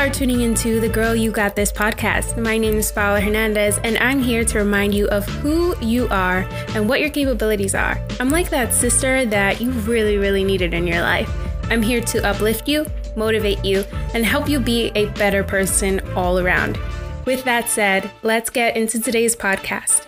are tuning into the Girl You Got This podcast. My name is Paola Hernandez, and I'm here to remind you of who you are and what your capabilities are. I'm like that sister that you really, really needed in your life. I'm here to uplift you, motivate you, and help you be a better person all around. With that said, let's get into today's podcast.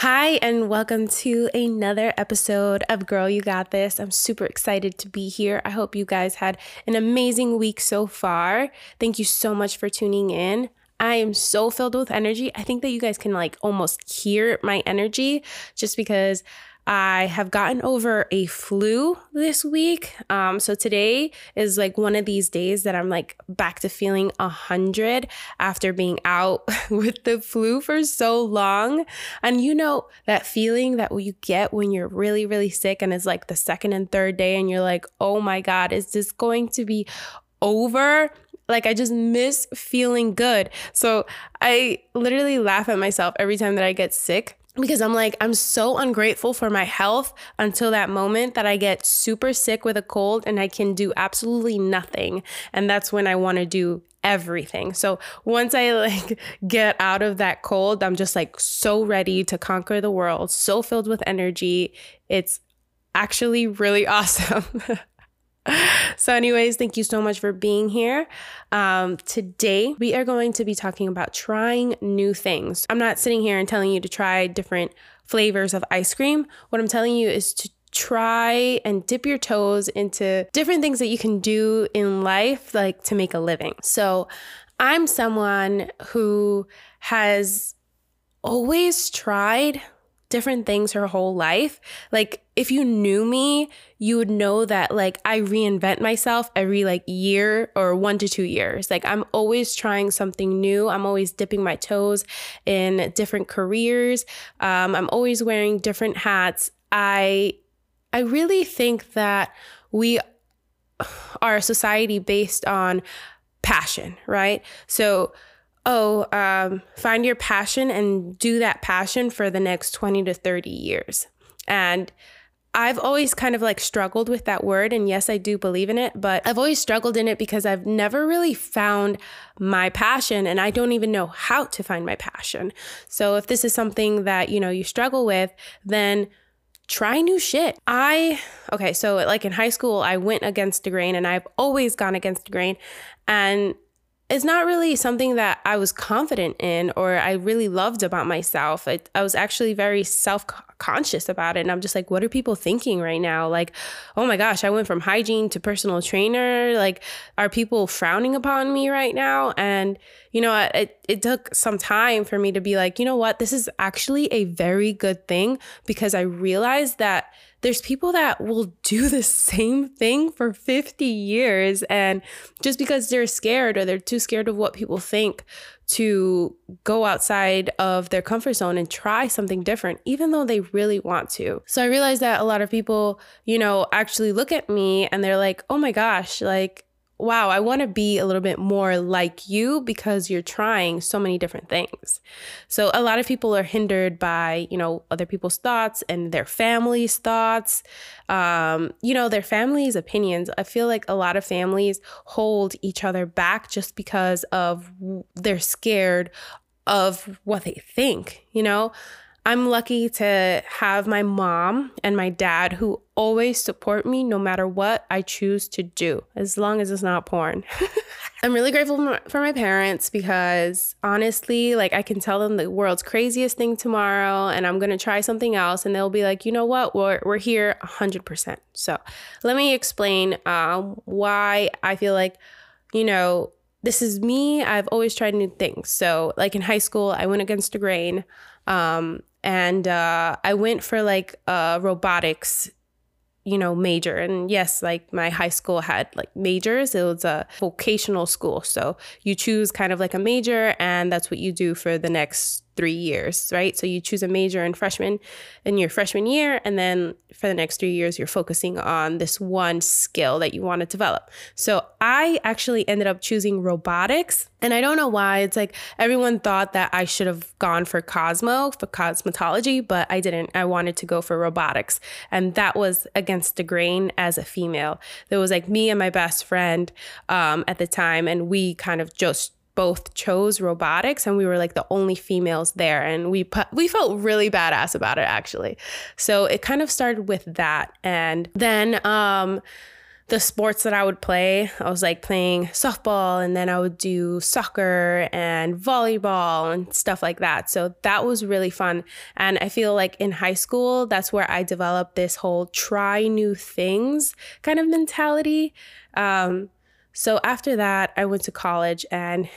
Hi, and welcome to another episode of Girl You Got This. I'm super excited to be here. I hope you guys had an amazing week so far. Thank you so much for tuning in. I am so filled with energy. I think that you guys can like almost hear my energy just because I have gotten over a flu this week. Um, so today is like one of these days that I'm like back to feeling a hundred after being out with the flu for so long. And you know that feeling that you get when you're really, really sick and it's like the second and third day and you're like, oh my God, is this going to be over? Like I just miss feeling good. So I literally laugh at myself every time that I get sick because I'm like, I'm so ungrateful for my health until that moment that I get super sick with a cold and I can do absolutely nothing. And that's when I want to do everything. So once I like get out of that cold, I'm just like so ready to conquer the world, so filled with energy. It's actually really awesome. so, anyways, thank you so much for being here. Um, today, we are going to be talking about trying new things. I'm not sitting here and telling you to try different flavors of ice cream. What I'm telling you is to try and dip your toes into different things that you can do in life, like to make a living. So, I'm someone who has always tried different things her whole life. Like if you knew me, you would know that like I reinvent myself every like year or 1 to 2 years. Like I'm always trying something new. I'm always dipping my toes in different careers. Um, I'm always wearing different hats. I I really think that we are a society based on passion, right? So oh, um, find your passion and do that passion for the next 20 to 30 years. And I've always kind of like struggled with that word. And yes, I do believe in it, but I've always struggled in it because I've never really found my passion and I don't even know how to find my passion. So if this is something that, you know, you struggle with, then try new shit. I, okay, so like in high school, I went against the grain and I've always gone against the grain. And it's not really something that I was confident in or I really loved about myself. I, I was actually very self conscious about it. And I'm just like, what are people thinking right now? Like, oh my gosh, I went from hygiene to personal trainer. Like, are people frowning upon me right now? And, you know, it, it took some time for me to be like, you know what? This is actually a very good thing because I realized that there's people that will do the same thing for 50 years. And just because they're scared or they're too scared of what people think to go outside of their comfort zone and try something different, even though they really want to. So I realized that a lot of people, you know, actually look at me and they're like, oh my gosh, like, wow, I want to be a little bit more like you because you're trying so many different things. So a lot of people are hindered by, you know, other people's thoughts and their family's thoughts, um, you know, their family's opinions. I feel like a lot of families hold each other back just because of they're scared of what they think, you know? I'm lucky to have my mom and my dad who always support me no matter what I choose to do, as long as it's not porn. I'm really grateful for my parents because honestly, like I can tell them the world's craziest thing tomorrow and I'm going to try something else and they'll be like, "You know what? We're we're here 100%." So, let me explain um, why I feel like, you know, this is me. I've always tried new things. So, like in high school, I went against the grain. Um, and uh, I went for like a robotics, you know, major. And yes, like my high school had like majors. It was a vocational school, so you choose kind of like a major, and that's what you do for the next three years, right? So you choose a major in freshman in your freshman year, and then for the next three years, you're focusing on this one skill that you want to develop. So I actually ended up choosing robotics. And I don't know why. It's like everyone thought that I should have gone for Cosmo, for cosmetology, but I didn't. I wanted to go for robotics. And that was against the grain as a female. There was like me and my best friend um, at the time, and we kind of just both chose robotics and we were like the only females there and we we felt really badass about it actually. So it kind of started with that and then um the sports that I would play, I was like playing softball and then I would do soccer and volleyball and stuff like that. So that was really fun. And I feel like in high school, that's where I developed this whole try new things kind of mentality. Um, so after that, I went to college and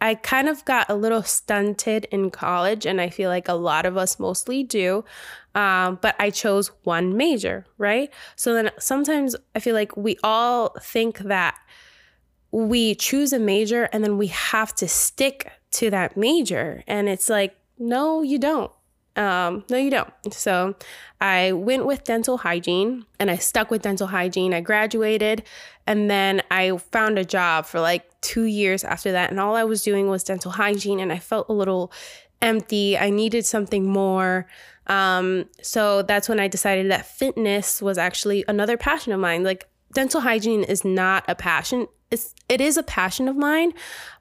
I kind of got a little stunted in college, and I feel like a lot of us mostly do. Um, but I chose one major, right? So then sometimes I feel like we all think that we choose a major and then we have to stick to that major. And it's like, no, you don't. Um, no, you don't. So I went with dental hygiene and I stuck with dental hygiene. I graduated and then I found a job for like two years after that. And all I was doing was dental hygiene and I felt a little empty. I needed something more. Um, so that's when I decided that fitness was actually another passion of mine. Like dental hygiene is not a passion. It's, it is a passion of mine,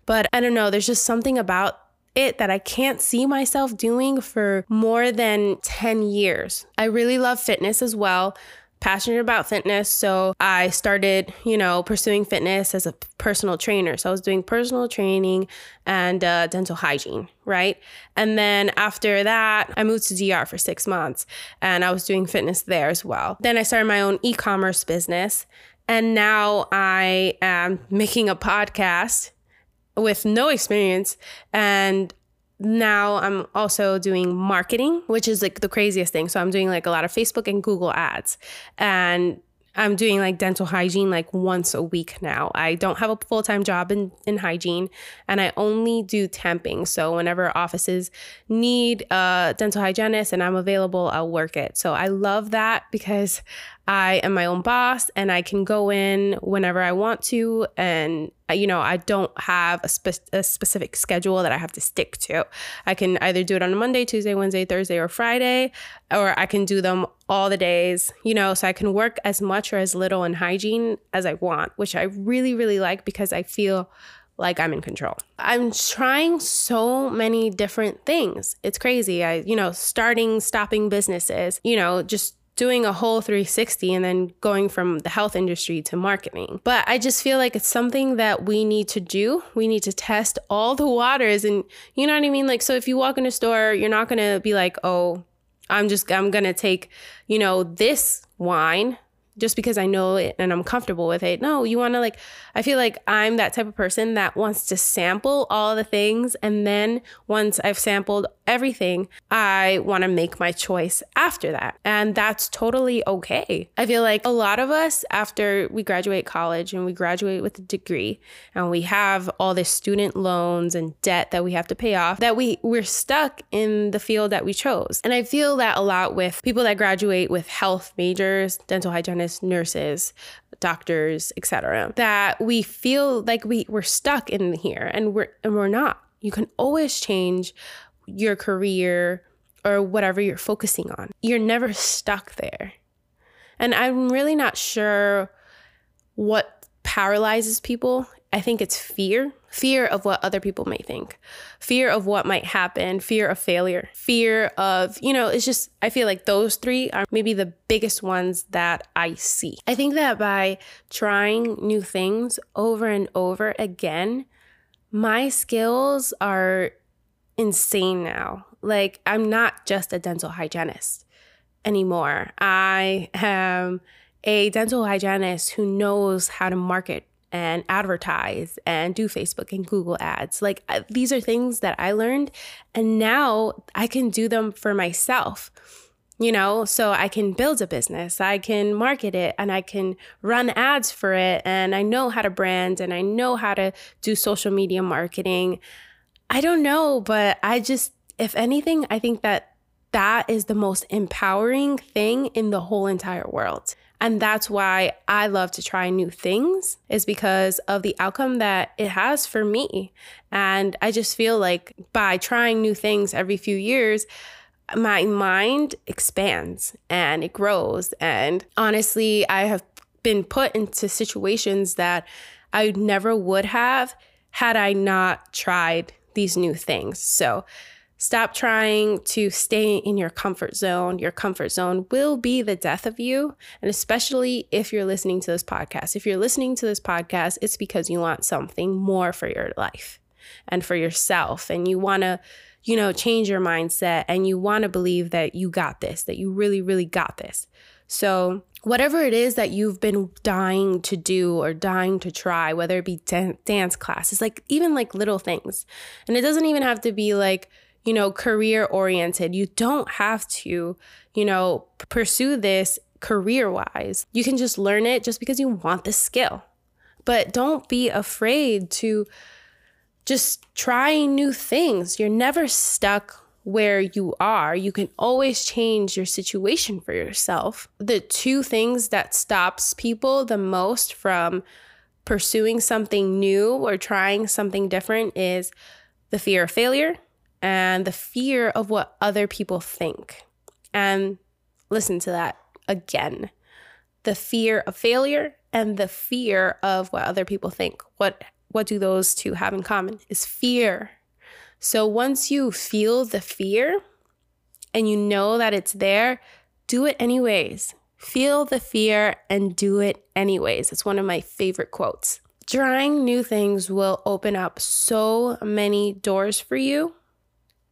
but I don't know. There's just something about it that I can't see myself doing for more than 10 years. I really love fitness as well passionate about fitness. So I started, you know, pursuing fitness as a personal trainer. So I was doing personal training and uh, dental hygiene, right? And then after that, I moved to DR for six months and I was doing fitness there as well. Then I started my own e commerce business. And now I am making a podcast with no experience and now I'm also doing marketing, which is like the craziest thing. So I'm doing like a lot of Facebook and Google ads. And I'm doing like dental hygiene like once a week now. I don't have a full time job in, in hygiene and I only do temping. So whenever offices need a dental hygienist and I'm available, I'll work it. So I love that because I am my own boss and I can go in whenever I want to. And, uh, you know, I don't have a, spe- a, specific schedule that I have to stick to. I can either do it on a Monday, Tuesday, Wednesday, Thursday, or Friday, or I can do them all the days, you know, so I can work as much or as little in hygiene as I want, which I really, really like because I feel like I'm in control. I'm trying so many different things. It's crazy. I, you know, starting, stopping businesses, you know, just doing a whole 360 and then going from the health industry to marketing. But I just feel like it's something that we need to do. We need to test all the waters and you know what I mean? Like so if you walk in a store, you're not going to be like, "Oh, I'm just I'm going to take, you know, this wine just because I know it and I'm comfortable with it. No, you want to like, I feel like I'm that type of person that wants to sample all the things. And then once I've sampled everything, I want to make my choice after that. And that's totally okay. I feel like a lot of us, after we graduate college and we graduate with a degree and we have all this student loans and debt that we have to pay off, that we, we're stuck in the field that we chose. And I feel that a lot with people that graduate with health majors, dental hygienists, nurses, doctors, etc. That we feel like we, we're stuck in here and we're and we're not. You can always change your career or whatever you're focusing on. You're never stuck there. And I'm really not sure what paralyzes people. I think it's fear fear of what other people may think, fear of what might happen, fear of failure, fear of, you know, it's just, I feel like those three are maybe the biggest ones that I see. I think that by trying new things over and over again, my skills are insane now. Like, I'm not just a dental hygienist anymore. I am a dental hygienist who knows how to market and advertise and do Facebook and Google ads. Like, these are things that I learned, and now I can do them for myself. You know, so I can build a business, I can market it, and I can run ads for it. And I know how to brand and I know how to do social media marketing. I don't know, but I just, if anything, I think that that is the most empowering thing in the whole entire world. And that's why I love to try new things, is because of the outcome that it has for me. And I just feel like by trying new things every few years, my mind expands and it grows. And honestly, I have been put into situations that I never would have had I not tried these new things. So stop trying to stay in your comfort zone. Your comfort zone will be the death of you. And especially if you're listening to this podcast. If you're listening to this podcast, it's because you want something more for your life and for yourself. And you want to, you know, change your mindset and you want to believe that you got this, that you really, really got this. So whatever it is that you've been dying to do or dying to try, whether it be dan- dance classes, like even like little things. And it doesn't even have to be like, you know, career oriented. You don't have to, you know, pursue this career wise. You can just learn it just because you want the skill. But don't be afraid to just try new things. You're never stuck where you are, you can always change your situation for yourself. The two things that stops people the most from pursuing something new or trying something different is the fear of failure and the fear of what other people think. And listen to that again. The fear of failure and the fear of what other people think. What what do those two have in common? Is fear so once you feel the fear and you know that it's there, do it anyways. Feel the fear and do it anyways. It's one of my favorite quotes. Trying new things will open up so many doors for you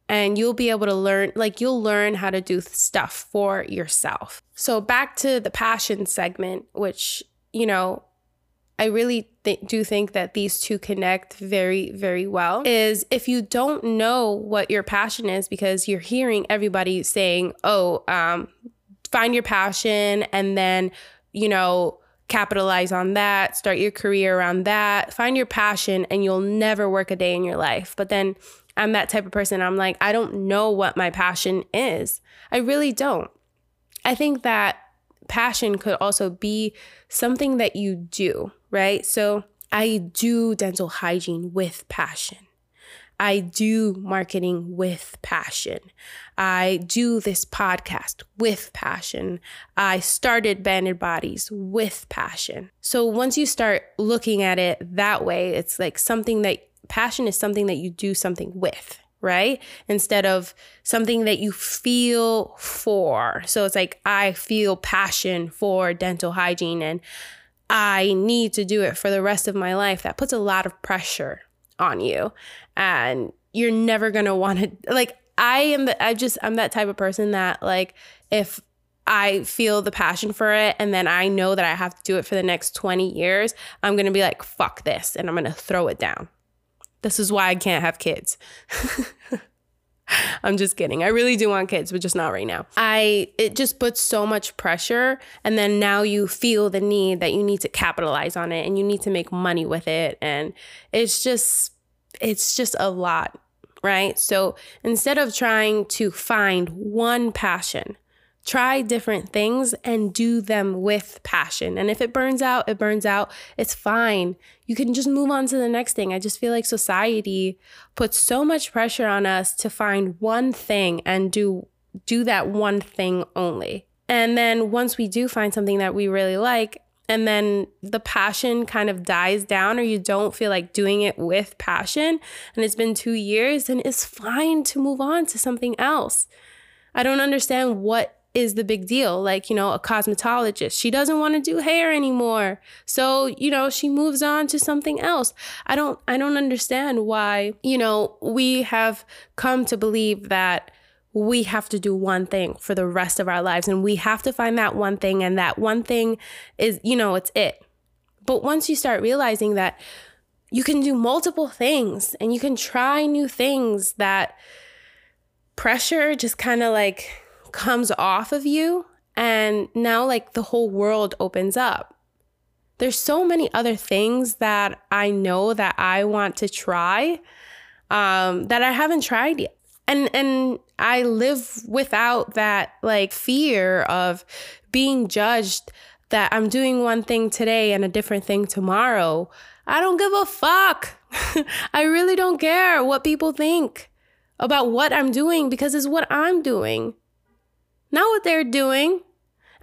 and you'll be able to learn like you'll learn how to do stuff for yourself. So back to the passion segment which, you know, I really th- do think that these two connect very, very well. Is if you don't know what your passion is because you're hearing everybody saying, oh, um, find your passion and then, you know, capitalize on that, start your career around that, find your passion, and you'll never work a day in your life. But then I'm that type of person. I'm like, I don't know what my passion is. I really don't. I think that passion could also be something that you do right? So I do dental hygiene with passion. I do marketing with passion. I do this podcast with passion. I started Banded Bodies with passion. So once you start looking at it that way, it's like something that passion is something that you do something with, right? Instead of something that you feel for. So it's like, I feel passion for dental hygiene and I need to do it for the rest of my life, that puts a lot of pressure on you. And you're never going to want to, like, I am, the, I just, I'm that type of person that, like, if I feel the passion for it and then I know that I have to do it for the next 20 years, I'm going to be like, fuck this. And I'm going to throw it down. This is why I can't have kids. I'm just kidding. I really do want kids, but just not right now. I it just puts so much pressure and then now you feel the need that you need to capitalize on it and you need to make money with it and it's just it's just a lot, right? So instead of trying to find one passion, Try different things and do them with passion. And if it burns out, it burns out. It's fine. You can just move on to the next thing. I just feel like society puts so much pressure on us to find one thing and do do that one thing only. And then once we do find something that we really like, and then the passion kind of dies down or you don't feel like doing it with passion and it's been 2 years then it's fine to move on to something else. I don't understand what is the big deal. Like, you know, a cosmetologist, she doesn't want to do hair anymore. So, you know, she moves on to something else. I don't I don't understand why, you know, we have come to believe that we have to do one thing for the rest of our lives and we have to find that one thing and that one thing is, you know, it's it. But once you start realizing that you can do multiple things and you can try new things that pressure just kind of like comes off of you and now like the whole world opens up. There's so many other things that I know that I want to try um, that I haven't tried yet. And and I live without that like fear of being judged that I'm doing one thing today and a different thing tomorrow. I don't give a fuck. I really don't care what people think about what I'm doing because it's what I'm doing, not what they're doing.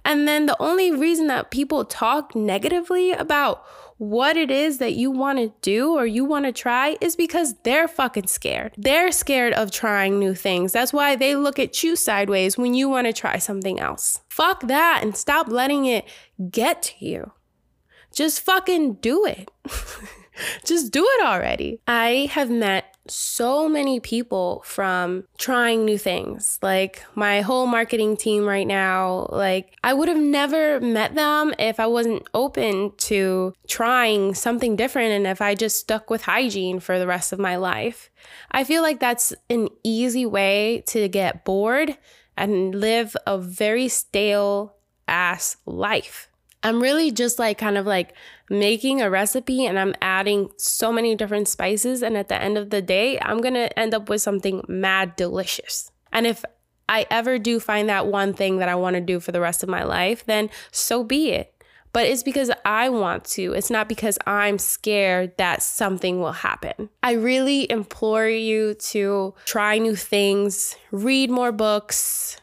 And then the only reason that people talk negatively about what it is that you want to do or you want to try is because they're fucking scared. They're scared of trying new things. That's why they look at you sideways when you want to try something else. Fuck that and stop letting it get to you. Just fucking do it. Just do it already. I have met so many people from trying new things. Like my whole marketing team right now, like I would have never met them if I wasn't open to trying something different and if I just stuck with hygiene for the rest of my life. I feel like that's an easy way to get bored and live a very stale ass life. I'm really just like kind of like making a recipe and I'm adding so many different spices. And at the end of the day, I'm going to end up with something mad delicious. And if I ever do find that one thing that I want to do for the rest of my life, then so be it. But it's because I want to. It's not because I'm scared that something will happen. I really implore you to try new things, read more books,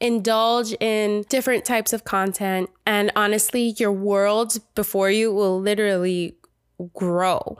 indulge in different types of content. And honestly, your world before you will literally grow.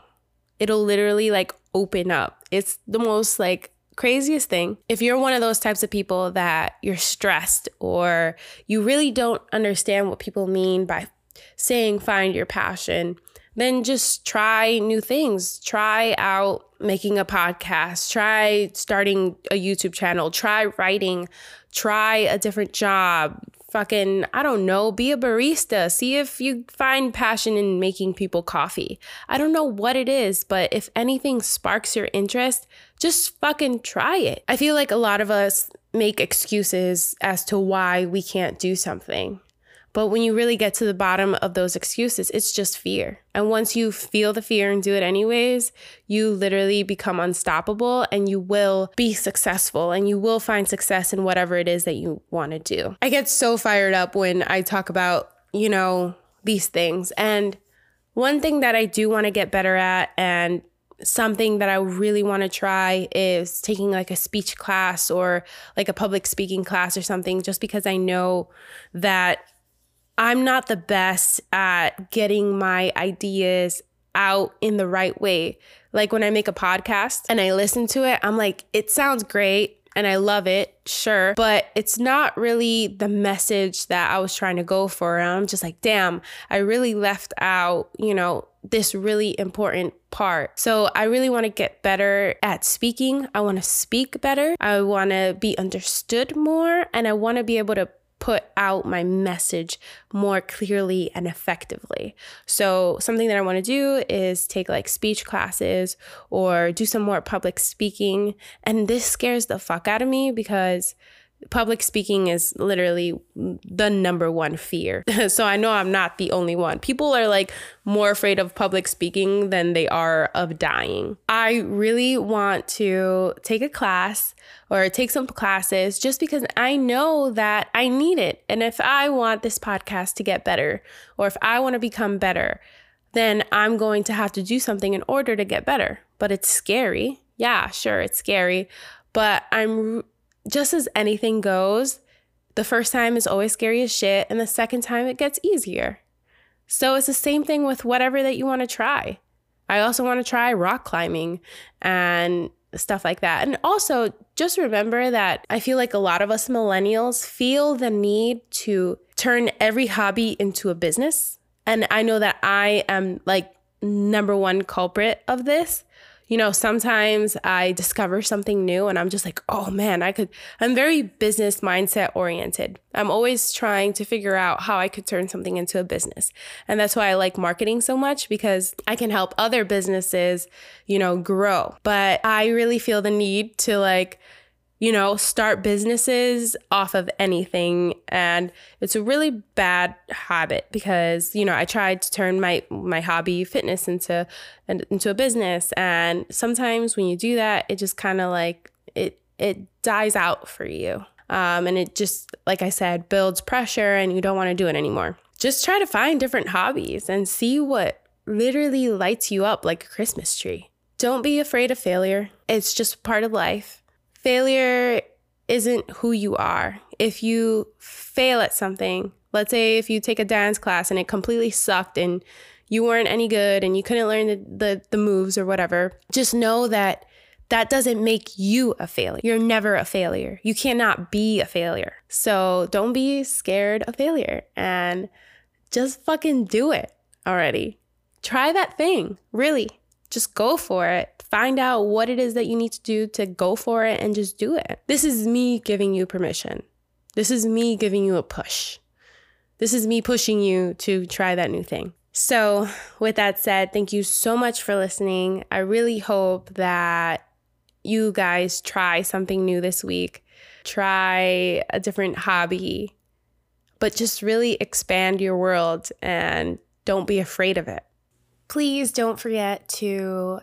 It'll literally like open up. It's the most like craziest thing. If you're one of those types of people that you're stressed or you really don't understand what people mean by saying find your passion, then just try new things. Try out making a podcast, try starting a YouTube channel, try writing, try a different job. Fucking, I don't know, be a barista. See if you find passion in making people coffee. I don't know what it is, but if anything sparks your interest, just fucking try it. I feel like a lot of us make excuses as to why we can't do something. But when you really get to the bottom of those excuses, it's just fear. And once you feel the fear and do it anyways, you literally become unstoppable and you will be successful and you will find success in whatever it is that you want to do. I get so fired up when I talk about, you know, these things. And one thing that I do want to get better at and something that I really want to try is taking like a speech class or like a public speaking class or something, just because I know that I'm not the best at getting my ideas out in the right way. Like when I make a podcast and I listen to it, I'm like, it sounds great and I love it, sure, but it's not really the message that I was trying to go for. And I'm just like, damn, I really left out, you know, this really important part. So I really want to get better at speaking. I want to speak better. I want to be understood more and I want to be able to put out my message more clearly and effectively. So, something that I want to do is take like speech classes or do some more public speaking. And this scares the fuck out of me because public speaking is literally the number one fear. so I know I'm not the only one. People are like more afraid of public speaking than they are of dying. I really want to take a class or take some classes just because I know that I need it. And if I want this podcast to get better or if I want to become better, then I'm going to have to do something in order to get better. But it's scary. Yeah, sure, it's scary. But I'm just as anything goes, the first time is always scary as shit, and the second time it gets easier. So it's the same thing with whatever that you want to try. I also want to try rock climbing and stuff like that. And also, just remember that I feel like a lot of us millennials feel the need to turn every hobby into a business. And I know that I am like number one culprit of this you know, sometimes I discover something new and I'm just like, oh man, I could, I'm very business mindset oriented. I'm always trying to figure out how I could turn something into a business. And that's why I like marketing so much because I can help other businesses, you know, grow. But I really feel the need to like, you know, start businesses off of anything. And it's a really bad habit because, you know, I tried to turn my my hobby fitness into into a business. And sometimes when you do that, it just kind of like it it dies out for you. Um, and it just, like I said, builds pressure and you don't want to do it anymore. Just try to find different hobbies and see what literally lights you up like a Christmas tree. Don't be afraid of failure, it's just part of life. Failure isn't who you are. If you fail at something, let's say if you take a dance class and it completely sucked and you weren't any good and you couldn't learn the, the, the moves or whatever, just know that that doesn't make you a failure. You're never a failure. You cannot be a failure. So don't be scared of failure and just fucking do it already. Try that thing. Really. Just go for it. Find out what it is that you need to do to go for it and just do it. This is me giving you permission. This is me giving you a push. This is me pushing you to try that new thing. So, with that said, thank you so much for listening. I really hope that you guys try something new this week, try a different hobby, but just really expand your world and don't be afraid of it. Please don't forget to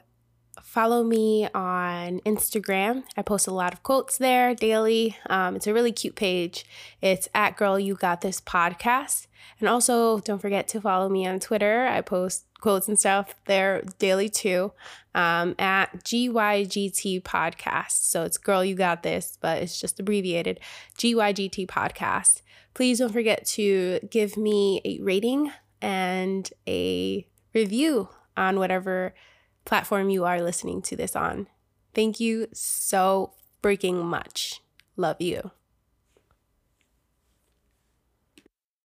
follow me on Instagram. I post a lot of quotes there daily. Um, it's a really cute page. It's at Girl You Got This Podcast. And also, don't forget to follow me on Twitter. I post quotes and stuff there daily too um, at GYGT Podcast. So it's Girl You Got This, but it's just abbreviated GYGT Podcast. Please don't forget to give me a rating and a review on whatever platform you are listening to this on. Thank you so freaking much. Love you.